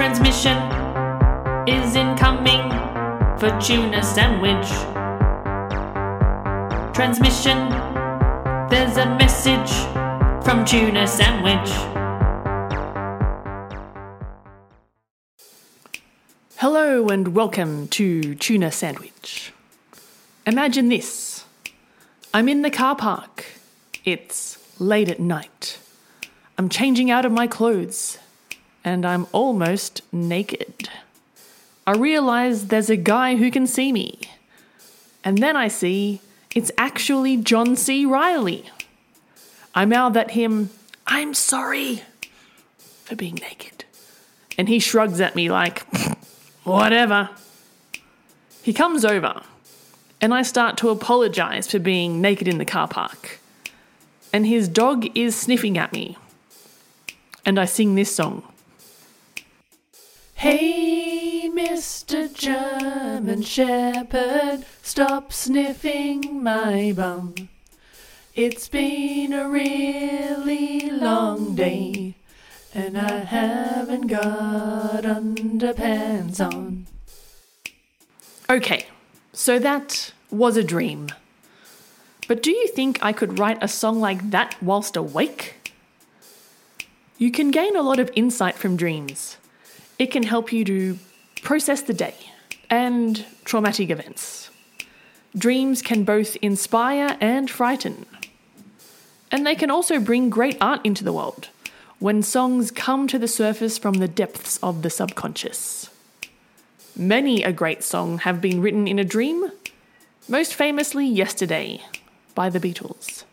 Transmission is incoming for tuna sandwich. Transmission, there's a message from tuna sandwich. Hello and welcome to Tuna Sandwich. Imagine this I'm in the car park. It's late at night. I'm changing out of my clothes and I'm almost naked. I realize there's a guy who can see me. And then I see it's actually John C. Reilly. I mouth at him, I'm sorry for being naked. And he shrugs at me like, whatever. He comes over, and I start to apologize for being naked in the car park. And his dog is sniffing at me. And I sing this song. Hey, Mr. German Shepherd, stop sniffing my bum. It's been a really long day, and I haven't got underpants on. Okay, so that was a dream. But do you think I could write a song like that whilst awake? You can gain a lot of insight from dreams. It can help you to process the day and traumatic events. Dreams can both inspire and frighten. And they can also bring great art into the world when songs come to the surface from the depths of the subconscious. Many a great song have been written in a dream, most famously Yesterday by the Beatles.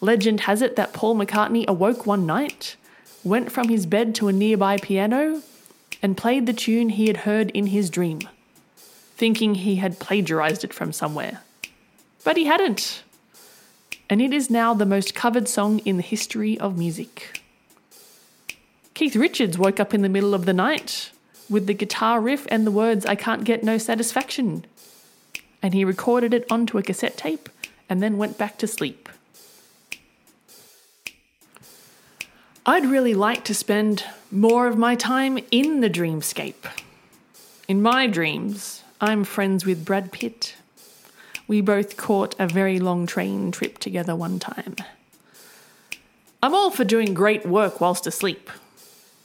Legend has it that Paul McCartney awoke one night, went from his bed to a nearby piano, and played the tune he had heard in his dream, thinking he had plagiarized it from somewhere. But he hadn't. And it is now the most covered song in the history of music. Keith Richards woke up in the middle of the night with the guitar riff and the words, I can't get no satisfaction. And he recorded it onto a cassette tape and then went back to sleep. I'd really like to spend more of my time in the dreamscape. In my dreams, I'm friends with Brad Pitt. We both caught a very long train trip together one time. I'm all for doing great work whilst asleep.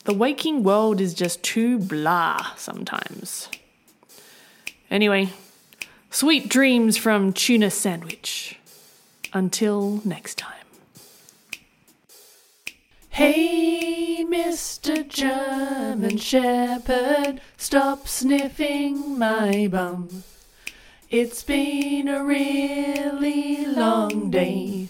The waking world is just too blah sometimes. Anyway, sweet dreams from Tuna Sandwich. Until next time. Hey, Mr. German Shepherd, stop sniffing my bum. It's been a really long day,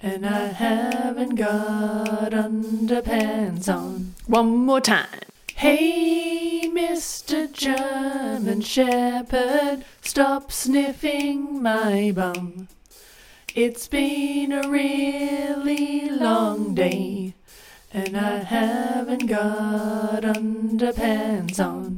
and I haven't got underpants on. One more time. Hey, Mr. German Shepherd, stop sniffing my bum. It's been a really long day, and I haven't got underpants on.